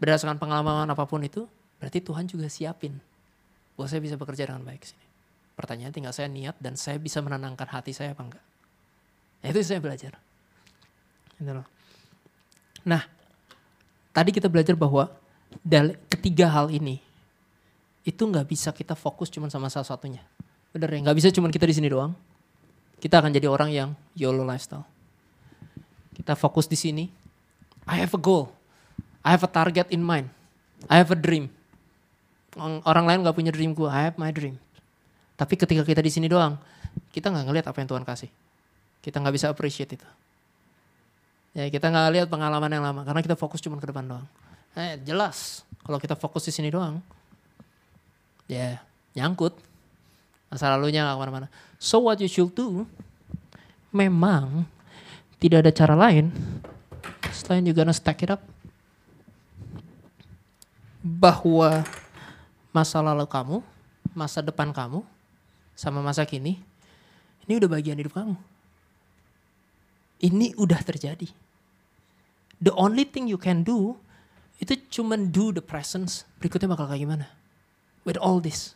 berdasarkan pengalaman apa pun itu, berarti Tuhan juga siapin bahwa saya bisa bekerja dengan baik sini. Pertanyaan tinggal saya niat dan saya bisa menenangkan hati saya apa enggak. Nah, itu saya belajar. Gitu. Nah, tadi kita belajar bahwa ketiga hal ini itu nggak bisa kita fokus cuma sama salah satunya. Bener ya, nggak bisa cuma kita di sini doang. Kita akan jadi orang yang YOLO lifestyle. Kita fokus di sini. I have a goal. I have a target in mind. I have a dream. Orang lain nggak punya dream gue. I have my dream. Tapi ketika kita di sini doang, kita nggak ngelihat apa yang Tuhan kasih. Kita nggak bisa appreciate itu. Ya kita nggak lihat pengalaman yang lama karena kita fokus cuma ke depan doang. Eh, jelas kalau kita fokus di sini doang, ya nyangkut masa lalunya nggak ke mana-mana. So what you should do, memang tidak ada cara lain selain juga gonna stack it up bahwa masa lalu kamu, masa depan kamu, sama masa kini, ini udah bagian hidup kamu. Ini udah terjadi. The only thing you can do itu cuman do the presence. Berikutnya bakal kayak gimana? With all this.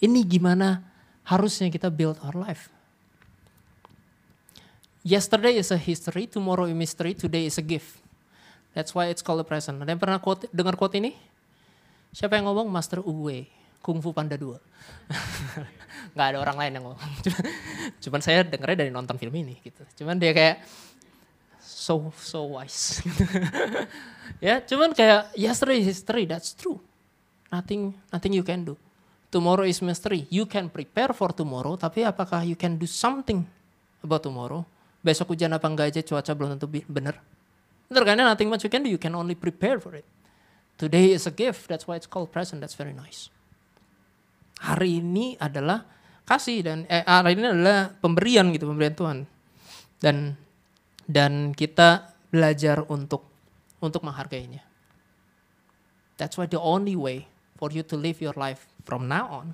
Ini gimana harusnya kita build our life. Yesterday is a history, tomorrow a mystery, today is a gift. That's why it's called a present. Ada yang pernah quote, dengar quote ini? Siapa yang ngomong? Master Uwe. Kung Fu Panda 2. *laughs* nggak ada orang lain yang ngomong. *laughs* Cuman, saya dengarnya dari nonton film ini gitu. Cuman dia kayak so so wise. *laughs* ya, cuman kayak yesterday is history, that's true. Nothing nothing you can do. Tomorrow is mystery. You can prepare for tomorrow, tapi apakah you can do something about tomorrow? Besok hujan apa enggak aja cuaca belum tentu benar. Benar kan? Nothing much you can do, you can only prepare for it. Today is a gift, that's why it's called present, that's very nice hari ini adalah kasih dan eh, hari ini adalah pemberian gitu pemberian Tuhan dan dan kita belajar untuk untuk menghargainya. That's why the only way for you to live your life from now on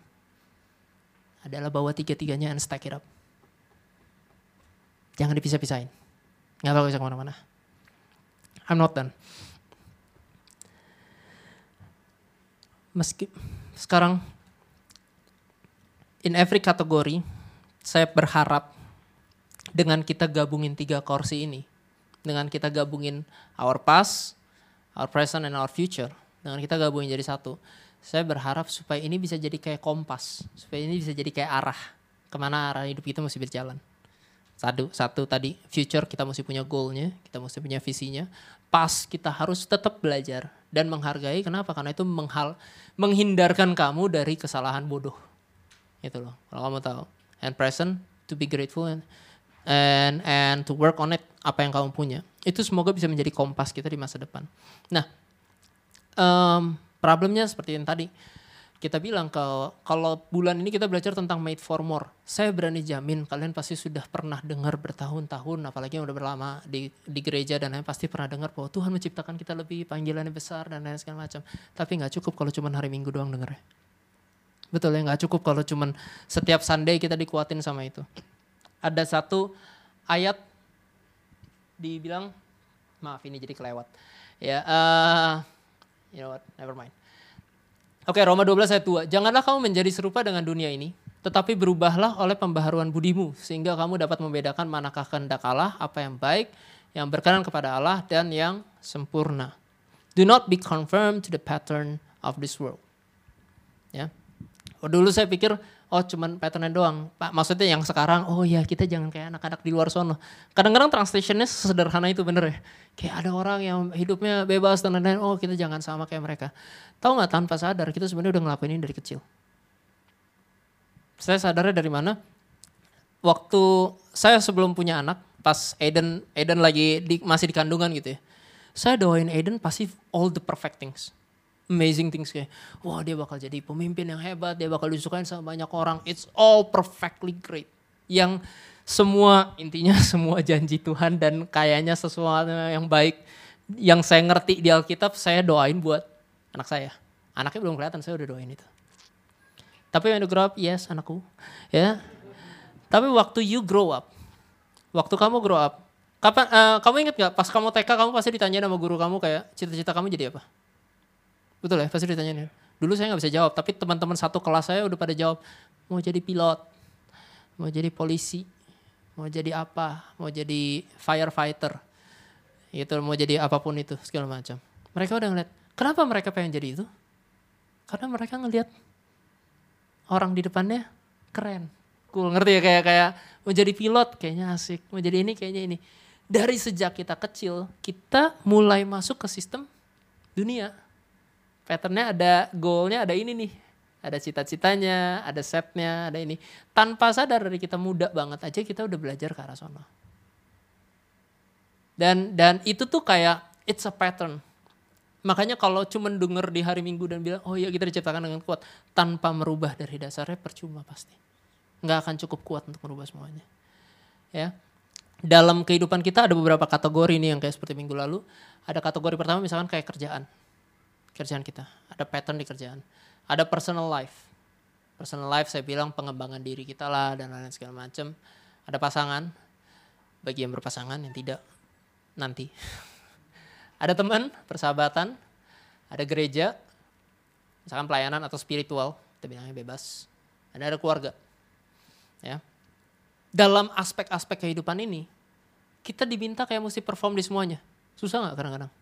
adalah bawa tiga-tiganya and stack it up. Jangan dipisah-pisahin. Nggak bakal bisa ke mana-mana. I'm not done. Meski sekarang in every kategori saya berharap dengan kita gabungin tiga kursi ini, dengan kita gabungin our past, our present, and our future, dengan kita gabungin jadi satu, saya berharap supaya ini bisa jadi kayak kompas, supaya ini bisa jadi kayak arah ke mana arah hidup kita mesti berjalan. Satu, satu tadi future kita mesti punya goalnya, kita mesti punya visinya. Pas kita harus tetap belajar dan menghargai. Kenapa? Karena itu menghal, menghindarkan kamu dari kesalahan bodoh. Itu loh. Kalau kamu tahu. And present to be grateful and and and to work on it apa yang kamu punya. Itu semoga bisa menjadi kompas kita di masa depan. Nah um, problemnya seperti yang tadi kita bilang kalau kalau bulan ini kita belajar tentang made for more saya berani jamin kalian pasti sudah pernah dengar bertahun-tahun apalagi yang udah berlama di di gereja dan lain pasti pernah dengar bahwa Tuhan menciptakan kita lebih panggilannya besar dan lain segala macam tapi nggak cukup kalau cuma hari Minggu doang dengarnya Betul ya nggak cukup kalau cuman setiap Sunday kita dikuatin sama itu. Ada satu ayat dibilang maaf ini jadi kelewat. Ya, uh, you know what, never mind. Oke, okay, Roma 12 ayat 2. Janganlah kamu menjadi serupa dengan dunia ini, tetapi berubahlah oleh pembaharuan budimu, sehingga kamu dapat membedakan manakah kehendak Allah, apa yang baik, yang berkenan kepada Allah, dan yang sempurna. Do not be conformed to the pattern of this world. Ya, dulu saya pikir, oh cuman patternnya doang. Pak, maksudnya yang sekarang, oh ya kita jangan kayak anak-anak di luar sono. Kadang-kadang translationnya sederhana itu bener ya. Kayak ada orang yang hidupnya bebas dan lain-lain, oh kita jangan sama kayak mereka. Tahu nggak tanpa sadar kita sebenarnya udah ngelakuin ini dari kecil. Saya sadarnya dari mana? Waktu saya sebelum punya anak, pas Aiden Aiden lagi di, masih di kandungan gitu ya. Saya doain Aiden pasti all the perfect things amazing things kayak wah dia bakal jadi pemimpin yang hebat, dia bakal disukain sama banyak orang. It's all perfectly great. Yang semua intinya *laughs* semua janji Tuhan dan kayaknya sesuatu yang baik yang saya ngerti di Alkitab saya doain buat anak saya. Anaknya belum kelihatan, saya udah doain itu. Tapi when you grow up, yes anakku. Ya. Tapi waktu you grow up, waktu kamu grow up, kapan uh, kamu inget gak pas kamu TK kamu pasti ditanya sama guru kamu kayak cita-cita kamu jadi apa? Betul ya, pasti ditanyain. Dulu saya nggak bisa jawab, tapi teman-teman satu kelas saya udah pada jawab. Mau jadi pilot, mau jadi polisi, mau jadi apa, mau jadi firefighter. Itu mau jadi apa pun itu, segala macam. Mereka udah ngeliat, kenapa mereka pengen jadi itu? Karena mereka ngeliat orang di depannya keren. Cool, ngerti ya kayak kayak mau jadi pilot kayaknya asik, mau jadi ini kayaknya ini. Dari sejak kita kecil, kita mulai masuk ke sistem dunia patternnya ada goalnya ada ini nih. Ada cita-citanya ada setnya ada ini. Tanpa sadar dari kita muda banget aja kita udah belajar ke arah sana dan dan itu tuh kayak it's a pattern. Makanya kalau cuma denger di hari minggu dan bilang oh iya kita diciptakan dengan kuat tanpa merubah dari dasarnya percuma pasti. Nggak akan cukup kuat untuk merubah semuanya. Ya. Dalam kehidupan kita ada beberapa kategori nih yang kayak seperti minggu lalu. Ada kategori pertama misalkan kayak kerjaan kerjaan kita. Ada pattern di kerjaan. Ada personal life. Personal life saya bilang pengembangan diri kita lah dan lain-lain segala macam. Ada pasangan. Bagi yang berpasangan yang tidak nanti. *laughs* ada teman, persahabatan. Ada gereja. Misalkan pelayanan atau spiritual. Kita bilangnya bebas. Dan ada keluarga. Ya. Dalam aspek-aspek kehidupan ini, kita diminta kayak mesti perform di semuanya. Susah nggak kadang-kadang?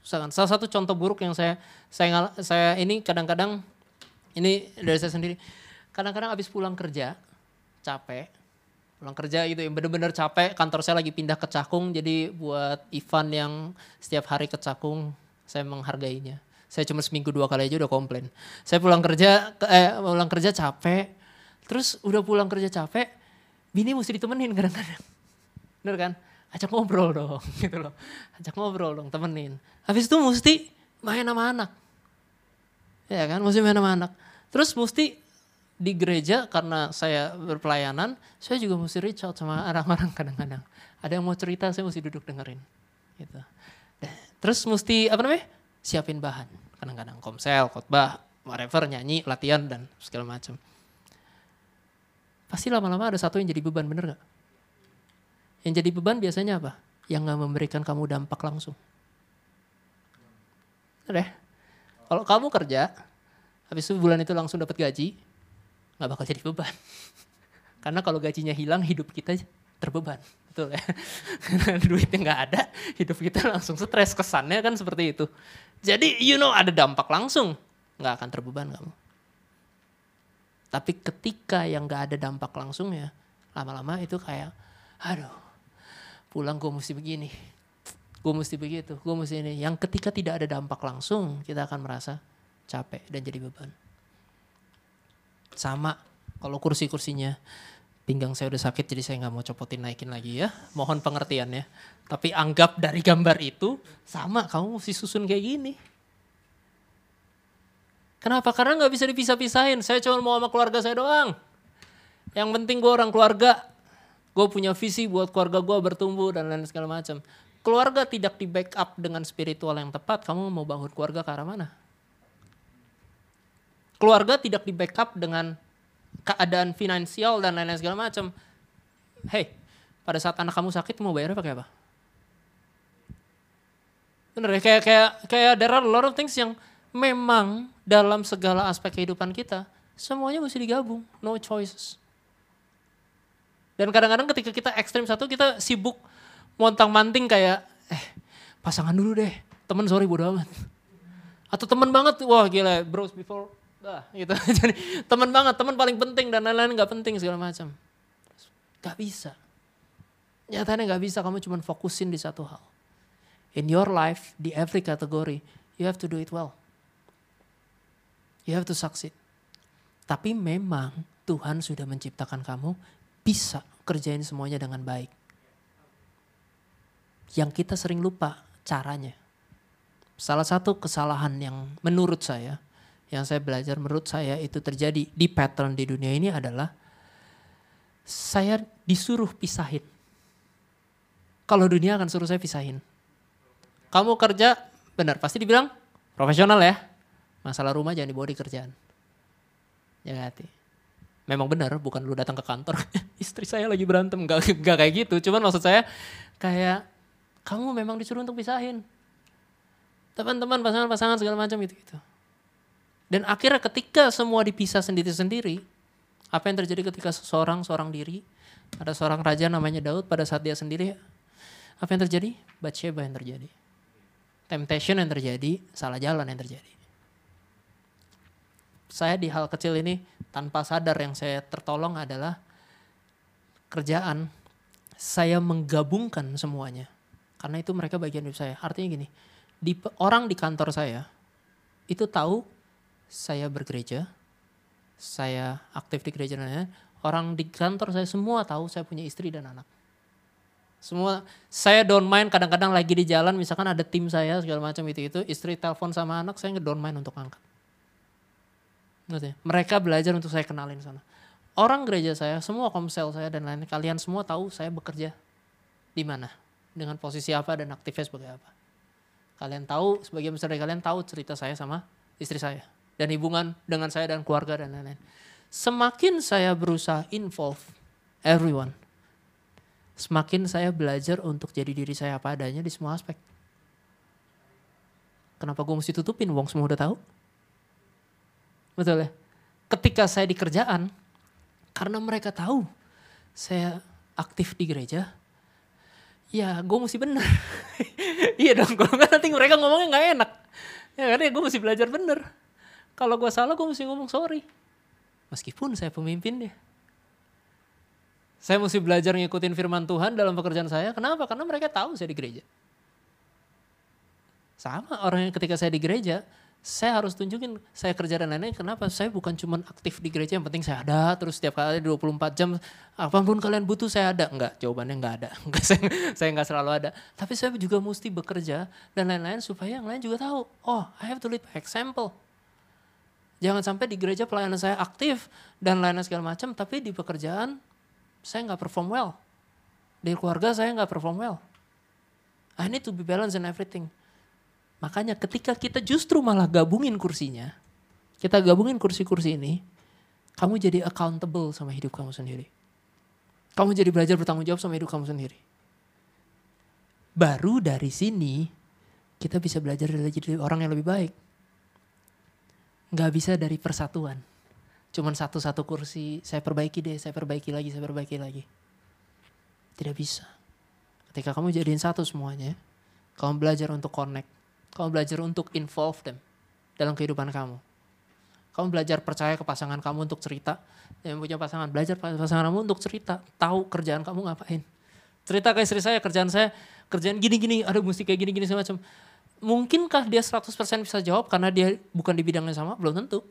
Salah satu contoh buruk yang saya saya saya ini kadang-kadang ini dari saya sendiri. Kadang-kadang habis pulang kerja capek, pulang kerja gitu yang bener-bener capek. Kantor saya lagi pindah ke Cakung, jadi buat Ivan yang setiap hari ke Cakung, saya menghargainya. Saya cuma seminggu dua kali aja udah komplain. Saya pulang kerja, eh pulang kerja capek, terus udah pulang kerja capek, bini mesti ditemenin kadang-kadang. Bener kan? Ajak ngobrol dong *laughs* gitu loh. Ajak ngobrol dong, temenin. Habis itu mesti main sama anak. Ya kan, mesti main sama anak. Terus mesti di gereja karena saya berpelayanan, saya juga mesti reach out sama orang-orang kadang-kadang. Ada yang mau cerita, saya mesti duduk dengerin. Gitu. Terus mesti apa namanya? Siapin bahan. Kadang-kadang komsel, khotbah, whatever, nyanyi, latihan dan segala macam. Pasti lama-lama ada satu yang jadi beban, bener gak? Yang jadi beban biasanya apa? Yang gak memberikan kamu dampak langsung. Udah. Kalau kamu kerja, habis itu bulan itu langsung dapat gaji, gak bakal jadi beban. *laughs* Karena kalau gajinya hilang, hidup kita terbeban. Betul ya? *laughs* Duitnya gak ada, hidup kita langsung stres. Kesannya kan seperti itu. Jadi you know ada dampak langsung. Gak akan terbeban kamu. Tapi ketika yang gak ada dampak langsung ya, lama-lama itu kayak, aduh pulang gue mesti begini, gue mesti begitu, gue mesti ini. Yang ketika tidak ada dampak langsung, kita akan merasa capek dan jadi beban. Sama kalau kursi-kursinya pinggang saya udah sakit jadi saya nggak mau copotin naikin lagi ya. Mohon pengertiannya. Tapi anggap dari gambar itu sama kamu mesti susun kayak gini. Kenapa? Karena nggak bisa dipisah-pisahin. Saya cuma mau sama keluarga saya doang. Yang penting gue orang keluarga. Gue punya visi buat keluarga gue bertumbuh dan lain segala macam. Keluarga tidak di backup dengan spiritual yang tepat, kamu mau bangun keluarga ke arah mana? Keluarga tidak di backup dengan keadaan finansial dan lain-lain segala macam. Hey, pada saat anak kamu sakit mau bayarnya pakai apa? Bener ya, kayak kayak kayak there are a lot of things yang memang dalam segala aspek kehidupan kita semuanya mesti digabung, no choices. Dan kadang-kadang ketika kita ekstrim satu kita sibuk montang manting kayak eh pasangan dulu deh. Temen sorry bodo amat. Atau temen banget, wah gila bros before Bah, gitu. *laughs* Jadi teman banget, teman paling penting dan lain-lain nggak penting segala macam. Gak bisa. Nyatanya nggak bisa, kamu cuma fokusin di satu hal. In your life, di every category, you have to do it well. You have to succeed. Tapi memang Tuhan sudah menciptakan kamu bisa kerjain semuanya dengan baik. Yang kita sering lupa caranya. Salah satu kesalahan yang menurut saya, yang saya belajar menurut saya itu terjadi di pattern di dunia ini adalah saya disuruh pisahin. Kalau dunia akan suruh saya pisahin. Kamu kerja, benar pasti dibilang profesional ya. Masalah rumah jangan dibawa di kerjaan. Ya hati. Memang benar, bukan lu datang ke kantor, *laughs* istri saya lagi berantem, gak, gak kayak gitu. Cuman maksud saya kayak kamu memang disuruh untuk pisahin. Teman-teman, pasangan-pasangan segala macam gitu gitu. Dan akhirnya ketika semua dipisah sendiri-sendiri, apa yang terjadi ketika seseorang seorang diri, ada seorang raja namanya Daud pada saat dia sendiri, apa yang terjadi? Bathsheba yang terjadi. Temptation yang terjadi, salah jalan yang terjadi. Saya di hal kecil ini tanpa sadar yang saya tertolong adalah kerjaan saya menggabungkan semuanya. Karena itu mereka bagian hidup saya. Artinya gini, di, orang di kantor saya itu tahu saya bergereja, saya aktif di gereja dan Orang di kantor saya semua tahu saya punya istri dan anak. Semua saya don't mind kadang-kadang lagi di jalan misalkan ada tim saya segala macam itu itu istri telepon sama anak saya don't mind untuk angkat. Ngerti? Mereka belajar untuk saya kenalin sana. Orang gereja saya, semua komsel saya dan lain kalian semua tahu saya bekerja di mana, dengan posisi apa dan aktifnya sebagai apa. Kalian tahu, sebagian besar dari kalian tahu cerita saya sama istri saya dan hubungan dengan saya dan keluarga dan lain-lain. Semakin saya berusaha involve everyone, semakin saya belajar untuk jadi diri saya apa adanya di semua aspek. Kenapa gue mesti tutupin? Wong semua udah tahu. Betul ya? Ketika saya di kerjaan, karena mereka tahu saya aktif di gereja, ya gue mesti bener. *laughs* iya dong, kalau nggak nanti mereka ngomongnya nggak enak. Ya karena ya gue mesti belajar bener. Kalau gue salah gue mesti ngomong sorry. Meskipun saya pemimpin deh. Saya mesti belajar ngikutin firman Tuhan dalam pekerjaan saya. Kenapa? Karena mereka tahu saya di gereja. Sama orang yang ketika saya di gereja, saya harus tunjukin saya kerja dan lain-lain kenapa? Saya bukan cuma aktif di gereja yang penting saya ada terus setiap kali 24 jam apa pun kalian butuh saya ada. Enggak jawabannya enggak ada. *laughs* Enggak saya saya enggak selalu ada. Tapi saya juga mesti bekerja dan lain-lain supaya yang lain juga tahu oh I have to lead by example. Jangan sampai di gereja pelayanan saya aktif dan lain-lain segala macam tapi di pekerjaan saya nggak perform well. Di keluarga saya nggak perform well. I need to be balanced in everything Makanya ketika kita justru malah gabungin kursinya, kita gabungin kursi-kursi ini, kamu jadi accountable sama hidup kamu sendiri. Kamu jadi belajar bertanggung jawab sama hidup kamu sendiri. Baru dari sini kita bisa belajar jadi orang yang lebih baik. Gak bisa dari persatuan. Cuman satu-satu kursi, saya perbaiki deh, saya perbaiki lagi, saya perbaiki lagi. Tidak bisa. Ketika kamu jadiin satu semuanya, kamu belajar untuk connect kamu belajar untuk involve them dalam kehidupan kamu. Kamu belajar percaya ke pasangan kamu untuk cerita. Yang punya pasangan, belajar pasangan kamu untuk cerita. Tahu kerjaan kamu ngapain. Cerita ke istri saya, kerjaan saya, kerjaan gini-gini, ada mesti kayak gini-gini semacam. Mungkinkah dia 100% bisa jawab karena dia bukan di bidangnya sama? Belum tentu.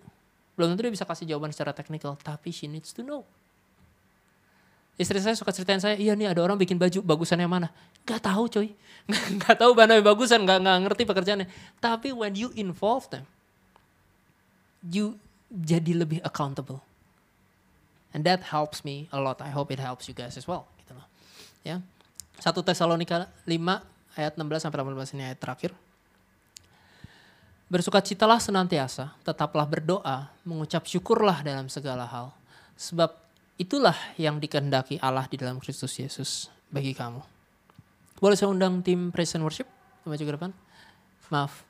Belum tentu dia bisa kasih jawaban secara teknikal. Tapi she needs to know. Istri saya suka ceritain saya, iya nih ada orang bikin baju, bagusannya mana? Gak tahu coy. *laughs* Gak tahu mana yang bagusan, gak, gak ngerti pekerjaannya. Tapi when you involve them, you jadi lebih accountable. And that helps me a lot. I hope it helps you guys as well. Gitu loh. Ya. 1 Tesalonika 5 ayat 16 sampai 18 ini ayat terakhir. Bersukacitalah senantiasa, tetaplah berdoa, mengucap syukurlah dalam segala hal. Sebab Itulah yang dikehendaki Allah di dalam Kristus Yesus bagi kamu. Boleh saya undang tim praise and worship? Maju ke depan. Maaf.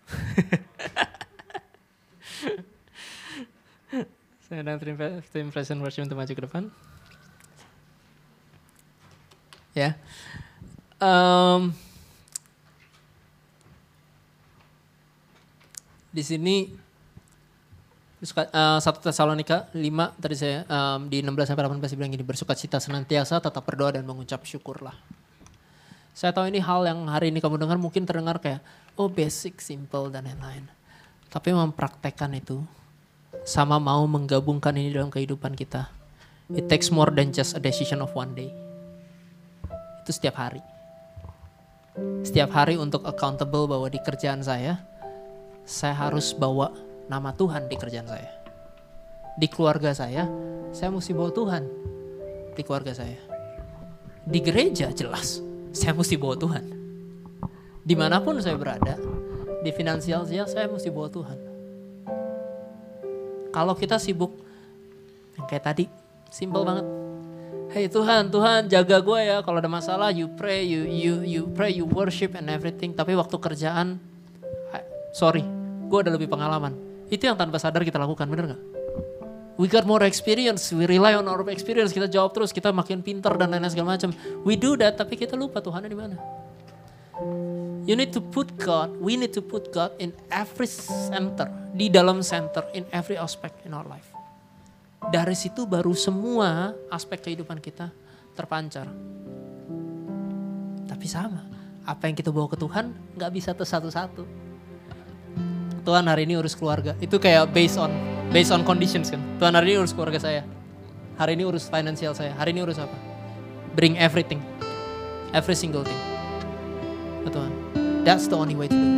*laughs* saya undang tim, tim praise and worship untuk maju ke depan. Ya. Um, di sini Suka, eh, 1 Tesalonika 5 tadi saya em, di 16 sampai 18 bilang gini bersuka cita senantiasa tetap berdoa dan mengucap syukurlah. Saya tahu ini hal yang hari ini kamu dengar mungkin terdengar kayak oh basic, simple dan lain-lain. Tapi mempraktekkan itu sama mau menggabungkan ini dalam kehidupan kita. It takes more than just a decision of one day. Itu setiap hari. Setiap hari untuk accountable bahwa di kerjaan saya saya harus bawa nama Tuhan di kerjaan saya. Di keluarga saya, saya mesti bawa Tuhan di keluarga saya. Di gereja jelas, saya mesti bawa Tuhan. Di mana pun saya berada, di finansial saya, saya mesti bawa Tuhan. Kalau kita sibuk, yang kayak tadi, simple banget. Hey Tuhan, Tuhan jaga gue ya. Kalau ada masalah, you pray, you you you pray, you worship and everything. Tapi waktu kerjaan, sorry, gue ada lebih pengalaman. Itu yang tanpa sadar kita lakukan, bener gak? We got more experience, we rely on our experience. Kita jawab terus, kita makin pinter dan lain-lain segala macam. We do that, tapi kita lupa Tuhan di mana. You need to put God, we need to put God in every center, di dalam center, in every aspect in our life. Dari situ baru semua aspek kehidupan kita terpancar. Tapi sama, apa yang kita bawa ke Tuhan nggak bisa satu-satu. Tuhan hari ini urus keluarga, itu kayak based on based on conditions kan. Tuhan hari ini urus keluarga saya, hari ini urus finansial saya, hari ini urus apa? Bring everything, every single thing. ke Tuhan. That's the only way to do it.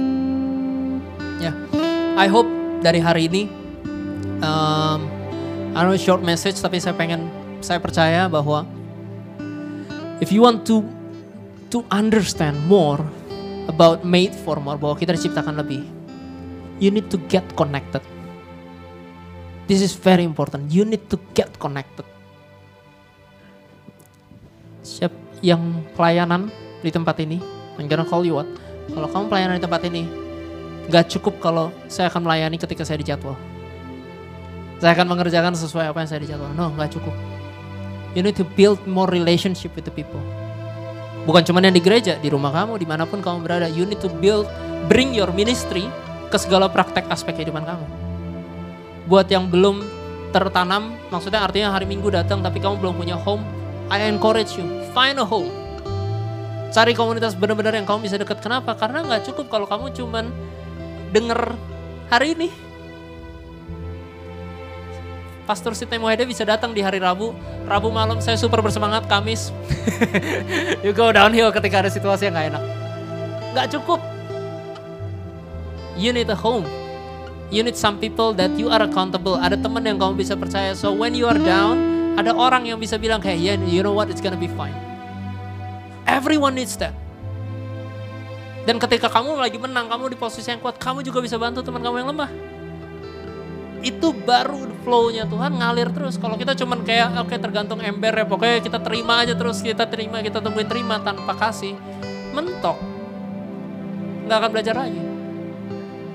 Ya, I hope dari hari ini, um, I know short message tapi saya pengen, saya percaya bahwa if you want to to understand more about made for more, bahwa kita diciptakan lebih, you need to get connected. This is very important. You need to get connected. Siap yang pelayanan di tempat ini, I'm gonna call you what? Kalau kamu pelayanan di tempat ini, nggak cukup kalau saya akan melayani ketika saya dijadwal. Saya akan mengerjakan sesuai apa yang saya dijadwal. No, nggak cukup. You need to build more relationship with the people. Bukan cuma yang di gereja, di rumah kamu, di mana pun kamu berada. You need to build, bring your ministry ke segala praktek aspek kehidupan kamu. Buat yang belum tertanam, maksudnya artinya hari Minggu datang tapi kamu belum punya home, I encourage you, find a home. Cari komunitas benar-benar yang kamu bisa dekat. Kenapa? Karena nggak cukup kalau kamu cuman denger hari ini. Pastor Sidney Mohede bisa datang di hari Rabu. Rabu malam saya super bersemangat, Kamis. *laughs* you go downhill ketika ada situasi yang nggak enak. Nggak cukup. You need a home. You need some people that you are accountable. Ada teman yang kamu bisa percaya. So when you are down, ada orang yang bisa bilang kayak, yeah, you know what, it's gonna be fine. Everyone needs that. Dan ketika kamu lagi menang, kamu di posisi yang kuat, kamu juga bisa bantu teman kamu yang lemah. Itu baru flow-nya Tuhan ngalir terus. Kalau kita cuman kayak oke tergantung ember ya, pokoknya kita terima aja terus, kita terima, kita tungguin terima tanpa kasih, mentok. Nggak akan belajar lagi.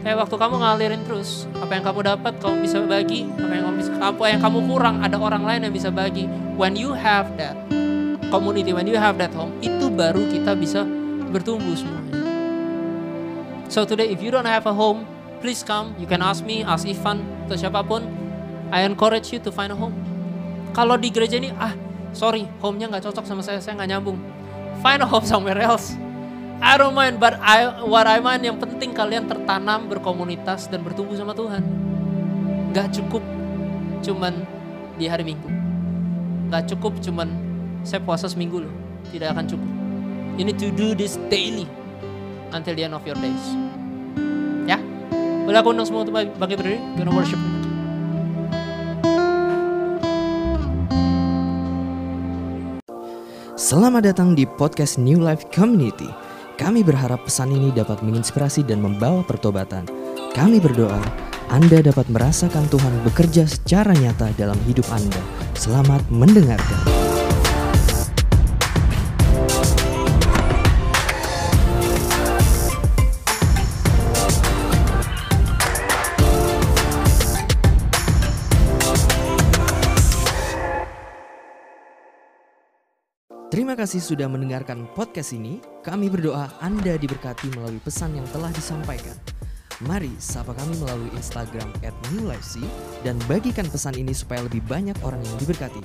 Kayak waktu kamu ngalirin terus, apa yang kamu dapat kamu bisa bagi, apa yang kamu bisa, apa yang kamu kurang ada orang lain yang bisa bagi. When you have that, community, when you have that home, itu baru kita bisa bertumbuh semuanya. So today, if you don't have a home, please come. You can ask me, ask Ivan, atau siapa pun. I encourage you to find a home. Kalau di gereja ini, ah sorry, home-nya nggak cocok sama saya, saya nggak nyambung. Find a home somewhere else. I don't mind, but I, what I mind yang penting kalian tertanam berkomunitas dan bertumbuh sama Tuhan. Gak cukup cuman di hari Minggu. Gak cukup cuman saya puasa seminggu loh. Tidak akan cukup. You need to do this daily until the end of your days. Ya, boleh aku undang semua untuk bagi berdiri, gonna worship. Selamat datang di podcast New Life Community. Kami berharap pesan ini dapat menginspirasi dan membawa pertobatan. Kami berdoa Anda dapat merasakan Tuhan bekerja secara nyata dalam hidup Anda. Selamat mendengarkan. Terima kasih sudah mendengarkan podcast ini. Kami berdoa Anda diberkati melalui pesan yang telah disampaikan. Mari sapa kami melalui Instagram at New Life C dan bagikan pesan ini supaya lebih banyak orang yang diberkati.